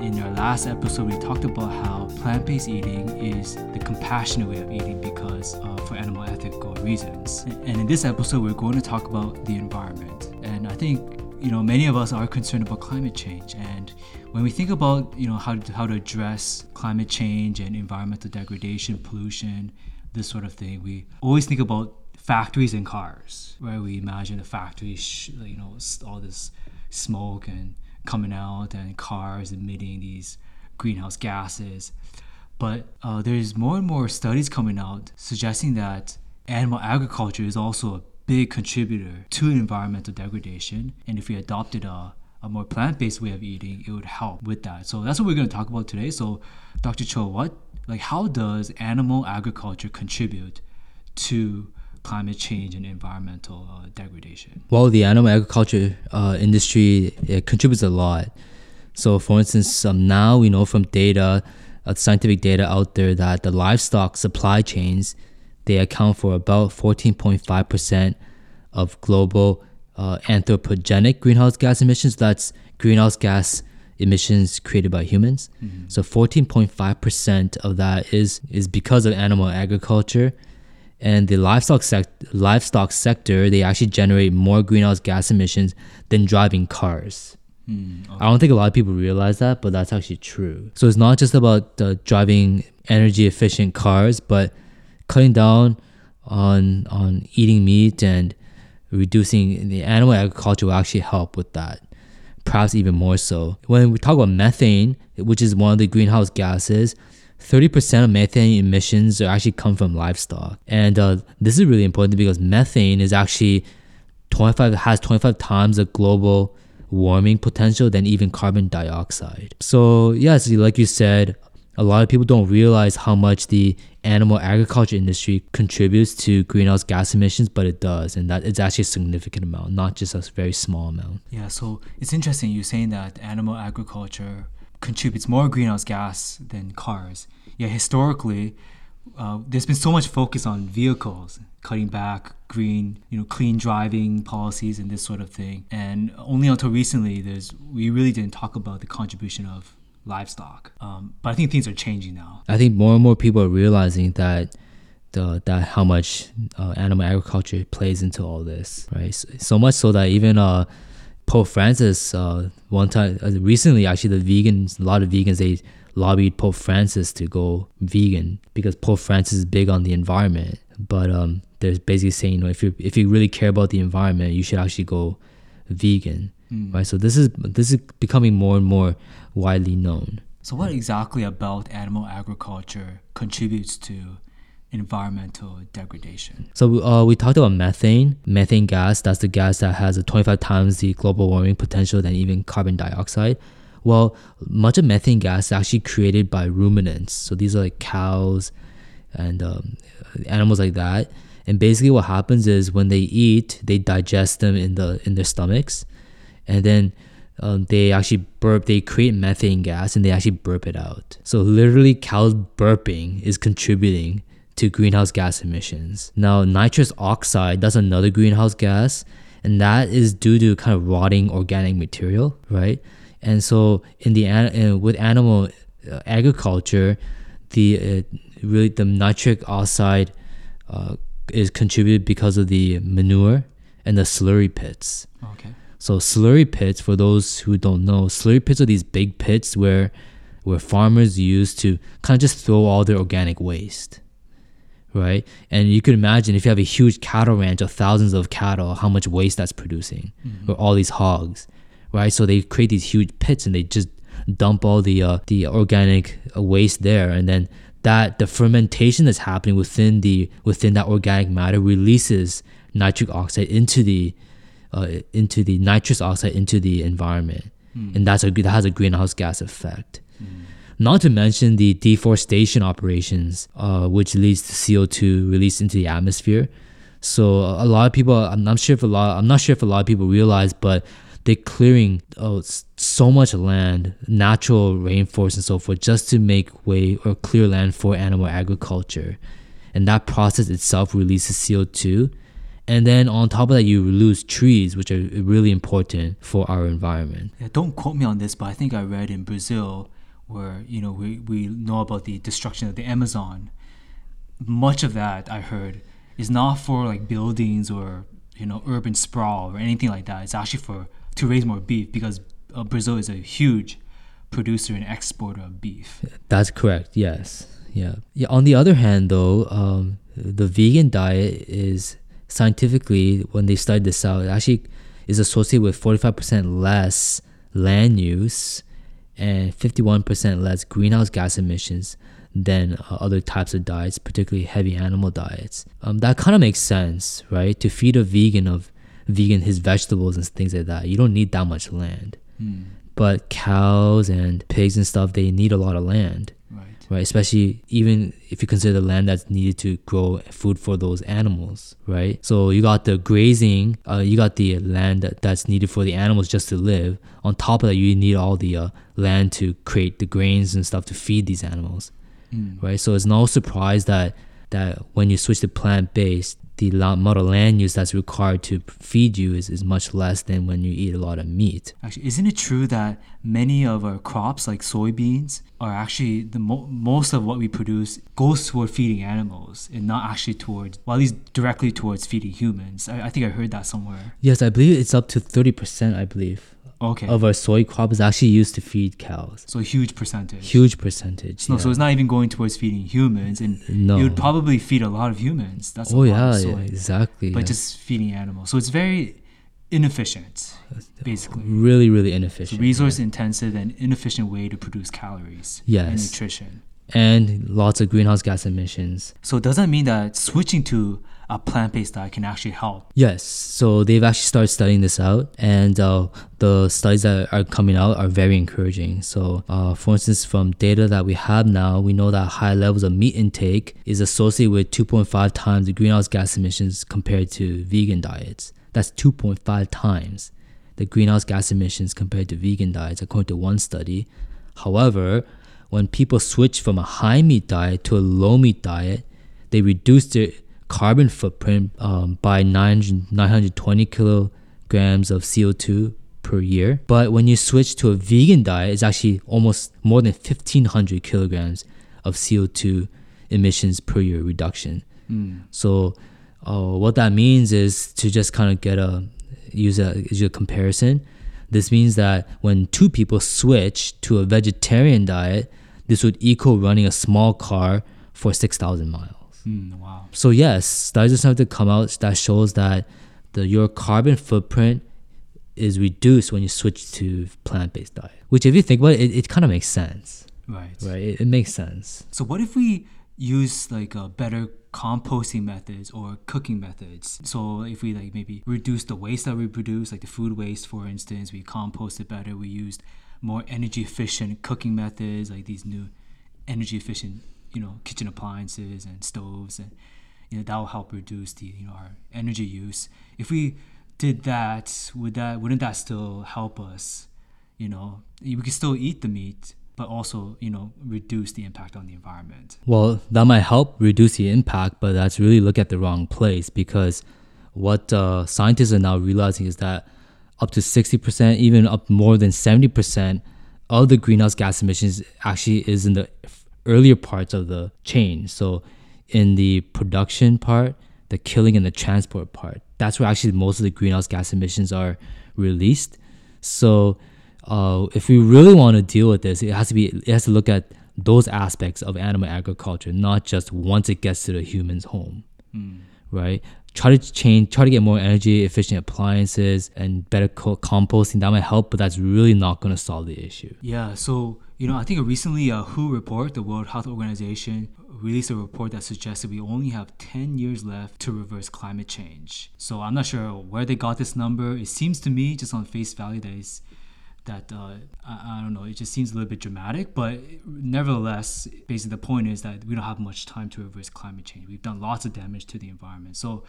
In our last episode, we talked about how plant-based eating is the compassionate way of eating because uh, for animal ethical reasons. And in this episode, we're going to talk about the environment. And I think you know many of us are concerned about climate change and when we think about you know how to, how to address climate change and environmental degradation pollution this sort of thing we always think about factories and cars right we imagine the factories you know all this smoke and coming out and cars emitting these greenhouse gases but uh, there's more and more studies coming out suggesting that animal agriculture is also a big contributor to environmental degradation. And if we adopted a, a more plant-based way of eating, it would help with that. So that's what we're going to talk about today. So, Dr. Cho, what like how does animal agriculture contribute to climate change and environmental uh, degradation? Well, the animal agriculture uh, industry it contributes a lot. So, for instance, um, now we know from data, uh, scientific data out there, that the livestock supply chains they account for about 14.5% of global uh, anthropogenic greenhouse gas emissions. That's greenhouse gas emissions created by humans. Mm-hmm. So 14.5% of that is is because of animal agriculture. And the livestock sec- livestock sector, they actually generate more greenhouse gas emissions than driving cars. Mm, okay. I don't think a lot of people realize that, but that's actually true. So it's not just about uh, driving energy efficient cars, but cutting down on on eating meat and reducing the animal agriculture will actually help with that perhaps even more so when we talk about methane which is one of the greenhouse gases 30% of methane emissions actually come from livestock and uh, this is really important because methane is actually 25 has 25 times the global warming potential than even carbon dioxide so yes like you said a lot of people don't realize how much the animal agriculture industry contributes to greenhouse gas emissions, but it does, and that it's actually a significant amount, not just a very small amount. Yeah, so it's interesting you saying that animal agriculture contributes more greenhouse gas than cars. Yeah, historically, uh, there's been so much focus on vehicles, cutting back green, you know, clean driving policies and this sort of thing. And only until recently, there's we really didn't talk about the contribution of livestock. Um, but I think things are changing now. I think more and more people are realizing that the that how much uh, animal agriculture plays into all this, right? So, so much so that even uh, Pope Francis uh, one time uh, recently actually the vegans a lot of vegans they lobbied Pope Francis to go vegan because Pope Francis is big on the environment. But um, they're basically saying, you know, if you if you really care about the environment, you should actually go vegan, mm. right? So this is this is becoming more and more widely known. So, what exactly about animal agriculture contributes to environmental degradation? So, uh, we talked about methane. Methane gas, that's the gas that has a 25 times the global warming potential than even carbon dioxide. Well, much of methane gas is actually created by ruminants. So, these are like cows and um, animals like that. And basically, what happens is when they eat, they digest them in the in their stomachs, and then um, they actually burp, they create methane gas and they actually burp it out. So, literally, cows burping is contributing to greenhouse gas emissions. Now, nitrous oxide, that's another greenhouse gas, and that is due to kind of rotting organic material, right? And so, in the with animal uh, agriculture, the uh, really the nitric oxide uh, is contributed because of the manure and the slurry pits. Okay. So slurry pits, for those who don't know, slurry pits are these big pits where where farmers use to kind of just throw all their organic waste. Right? And you can imagine if you have a huge cattle ranch of thousands of cattle, how much waste that's producing. Mm-hmm. Or all these hogs. Right? So they create these huge pits and they just dump all the uh, the organic waste there and then that the fermentation that's happening within the within that organic matter releases nitric oxide into the uh, into the nitrous oxide into the environment, mm. and that's a that has a greenhouse gas effect. Not to mention the deforestation operations, uh, which leads to CO two released into the atmosphere. So a lot of people, I'm not sure if a lot, I'm not sure if a lot of people realize, but they're clearing oh, so much land, natural rainforest and so forth, just to make way or clear land for animal agriculture. and that process itself releases CO2. And then on top of that, you lose trees, which are really important for our environment. Yeah, don't quote me on this, but I think I read in Brazil where you know we, we know about the destruction of the Amazon. Much of that I heard is not for like buildings or you know urban sprawl or anything like that. It's actually for to raise more beef because uh, Brazil is a huge producer and exporter of beef. That's correct. Yes. Yeah. Yeah. On the other hand, though, um, the vegan diet is scientifically when they studied this out, it actually is associated with 45% less land use and 51% less greenhouse gas emissions than uh, other types of diets, particularly heavy animal diets. Um, that kind of makes sense, right? To feed a vegan of vegan his vegetables and things like that, you don't need that much land. Hmm. But cows and pigs and stuff, they need a lot of land, Right. Right? Especially even if you consider the land that's needed to grow food for those animals, right? So you got the grazing, uh, you got the land that, that's needed for the animals just to live. On top of that, you need all the uh, land to create the grains and stuff to feed these animals, Mm. right? So it's no surprise that that when you switch to plant based, the amount of land use that's required to feed you is, is much less than when you eat a lot of meat. Actually, isn't it true that many of our crops, like soybeans, are actually the mo- most of what we produce goes toward feeding animals and not actually towards, well, at least directly towards feeding humans. I, I think I heard that somewhere. Yes, I believe it's up to 30%, I believe, Okay, of our soy crop is actually used to feed cows. so a huge percentage. Huge percentage. No, yeah. so it's not even going towards feeding humans, and No. it would probably feed a lot of humans. That's a Oh lot yeah, of yeah, exactly. but yeah. just feeding animals. So it's very inefficient, basically. really, really inefficient. resource intensive and inefficient way to produce calories and Yes. nutrition. and lots of greenhouse gas emissions. So it does that mean that switching to a plant-based diet can actually help? Yes, so they've actually started studying this out, and uh, the studies that are coming out are very encouraging. So, uh, for instance, from data that we have now, we know that high levels of meat intake is associated with 2.5 times the greenhouse gas emissions compared to vegan diets. That's 2.5 times the greenhouse gas emissions compared to vegan diets, according to one study. However, when people switch from a high meat diet to a low meat diet, they reduce their carbon footprint um, by 900, 920 kilograms of CO2 per year. But when you switch to a vegan diet, it's actually almost more than 1,500 kilograms of CO2 emissions per year reduction. So, uh, what that means is to just kind of get a use a use a comparison. This means that when two people switch to a vegetarian diet, this would equal running a small car for six thousand miles. Hmm, wow. So yes, studies are starting to come out that shows that the your carbon footprint is reduced when you switch to plant-based diet. Which, if you think about it, it, it kind of makes sense, Right. right? It, it makes sense. So what if we use like a better composting methods or cooking methods? So if we like maybe reduce the waste that we produce, like the food waste, for instance, we compost it better. We used more energy efficient cooking methods, like these new energy efficient, you know, kitchen appliances and stoves, and you know that will help reduce the you know our energy use. If we did that, would that wouldn't that still help us? You know, we could still eat the meat, but also you know reduce the impact on the environment. Well, that might help reduce the impact, but that's really look at the wrong place because what uh, scientists are now realizing is that up to 60%, even up more than 70% of the greenhouse gas emissions actually is in the earlier parts of the chain. So, in the production part, the killing and the transport part, that's where actually most of the greenhouse gas emissions are released. So, uh, if we really want to deal with this, it has to be it has to look at those aspects of animal agriculture, not just once it gets to the human's home, right? Try to change, try to get more energy efficient appliances and better co- composting. That might help, but that's really not going to solve the issue. Yeah, so you know, I think recently a WHO report, the World Health Organization, released a report that suggested we only have 10 years left to reverse climate change. So I'm not sure where they got this number. It seems to me, just on face value, that is that uh, I, I don't know. It just seems a little bit dramatic, but nevertheless, basically the point is that we don't have much time to reverse climate change. We've done lots of damage to the environment. So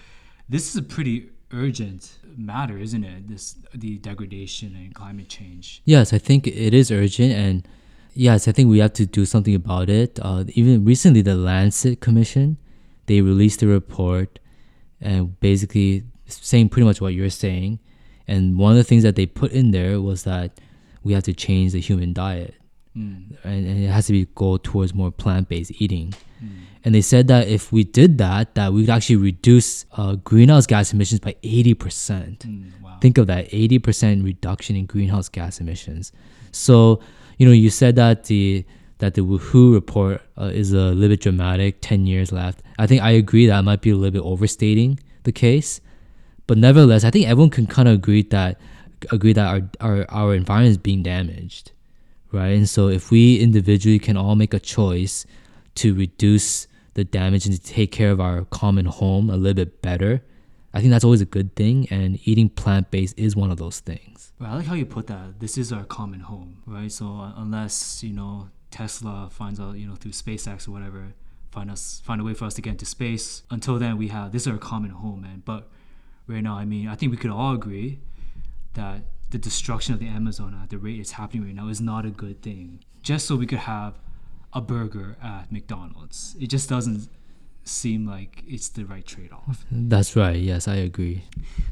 this is a pretty urgent matter, isn't it? This the degradation and climate change. Yes, I think it is urgent, and yes, I think we have to do something about it. Uh, even recently, the Lancet Commission they released a report and basically saying pretty much what you're saying. And one of the things that they put in there was that we have to change the human diet. Mm. And, and, it has to be go towards more plant-based eating. Mm. And they said that if we did that, that we could actually reduce uh, greenhouse gas emissions by 80%. Mm, wow. Think of that, 80% reduction in greenhouse gas emissions. So, you know, you said that the that the WHO report uh, is a little bit dramatic, 10 years left. I think I agree that might be a little bit overstating the case. But nevertheless, I think everyone can kind of agree that agree that our, our, our environment is being damaged, right? And so if we individually can all make a choice to reduce the damage and to take care of our common home a little bit better, I think that's always a good thing. And eating plant based is one of those things. I like how you put that. This is our common home, right? So uh, unless you know Tesla finds out, you know, through SpaceX or whatever, find us find a way for us to get into space. Until then, we have this is our common home, man. But right now, I mean, I think we could all agree that the destruction of the Amazon at the rate it's happening right now is not a good thing. Just so we could have a burger at McDonald's. It just doesn't seem like it's the right trade-off. That's right. Yes, I agree.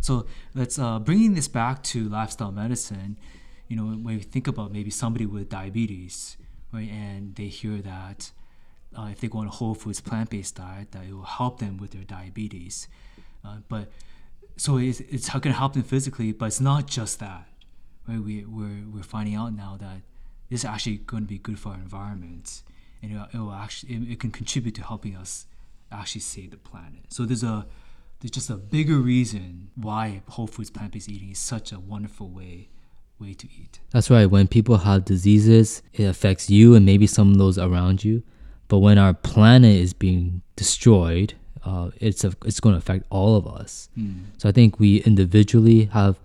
So let's uh, bringing this back to lifestyle medicine. You know, when we think about maybe somebody with diabetes, right, and they hear that uh, if they go on a whole foods plant-based diet, that it will help them with their diabetes. Uh, but so it's, it's going to help them physically, but it's not just that. Right? We, we're, we're finding out now that this is actually going to be good for our environment and it, it will actually it, it, can contribute to helping us actually save the planet. So there's a there's just a bigger reason why whole foods plant-based eating is such a wonderful way way to eat. That's right. When people have diseases, it affects you and maybe some of those around you. But when our planet is being destroyed, uh, it's a, it's going to affect all of us. Mm. So I think we individually have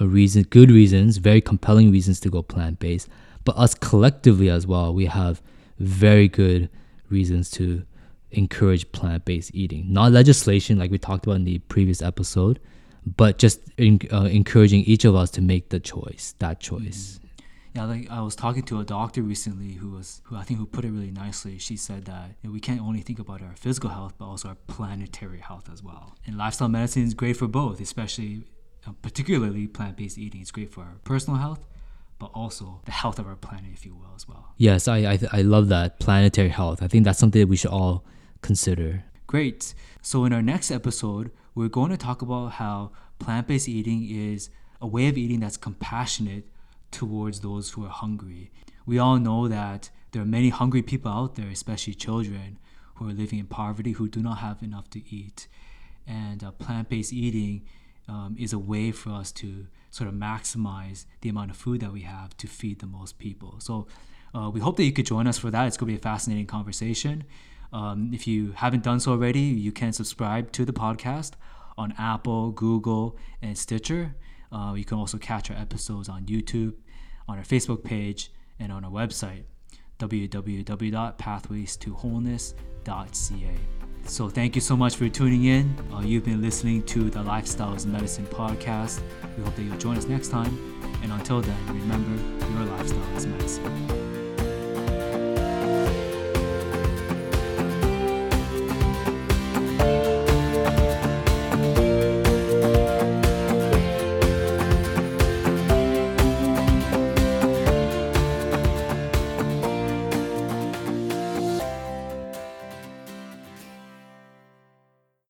a reason, good reasons, very compelling reasons to go plant based. But us collectively as well, we have very good reasons to encourage plant based eating. Not legislation like we talked about in the previous episode, but just in, uh, encouraging each of us to make the choice, that choice. Mm yeah, like I was talking to a doctor recently who was who I think who put it really nicely. She said that you know, we can't only think about our physical health, but also our planetary health as well. And lifestyle medicine is great for both, especially uh, particularly plant-based eating. It's great for our personal health, but also the health of our planet, if you will, as well. Yes, I I, I love that planetary health. I think that's something that we should all consider. Great. So in our next episode, we're going to talk about how plant-based eating is a way of eating that's compassionate towards those who are hungry. We all know that there are many hungry people out there, especially children, who are living in poverty who do not have enough to eat. And uh, plant based eating um, is a way for us to sort of maximize the amount of food that we have to feed the most people. So uh, we hope that you could join us for that. It's going to be a fascinating conversation. Um, if you haven't done so already, you can subscribe to the podcast on Apple, Google, and Stitcher. Uh, you can also catch our episodes on YouTube, on our Facebook page, and on our website, www.pathwaystoWholeness.ca. So thank you so much for tuning in. Uh, you've been listening to the Lifestyles Medicine podcast. We hope that you'll join us next time. And until then, remember, your lifestyle is medicine.